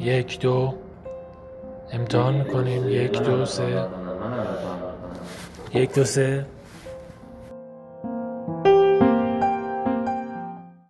یک دو. امتحان می‌کنیم. یک دو سه. یک دو سه.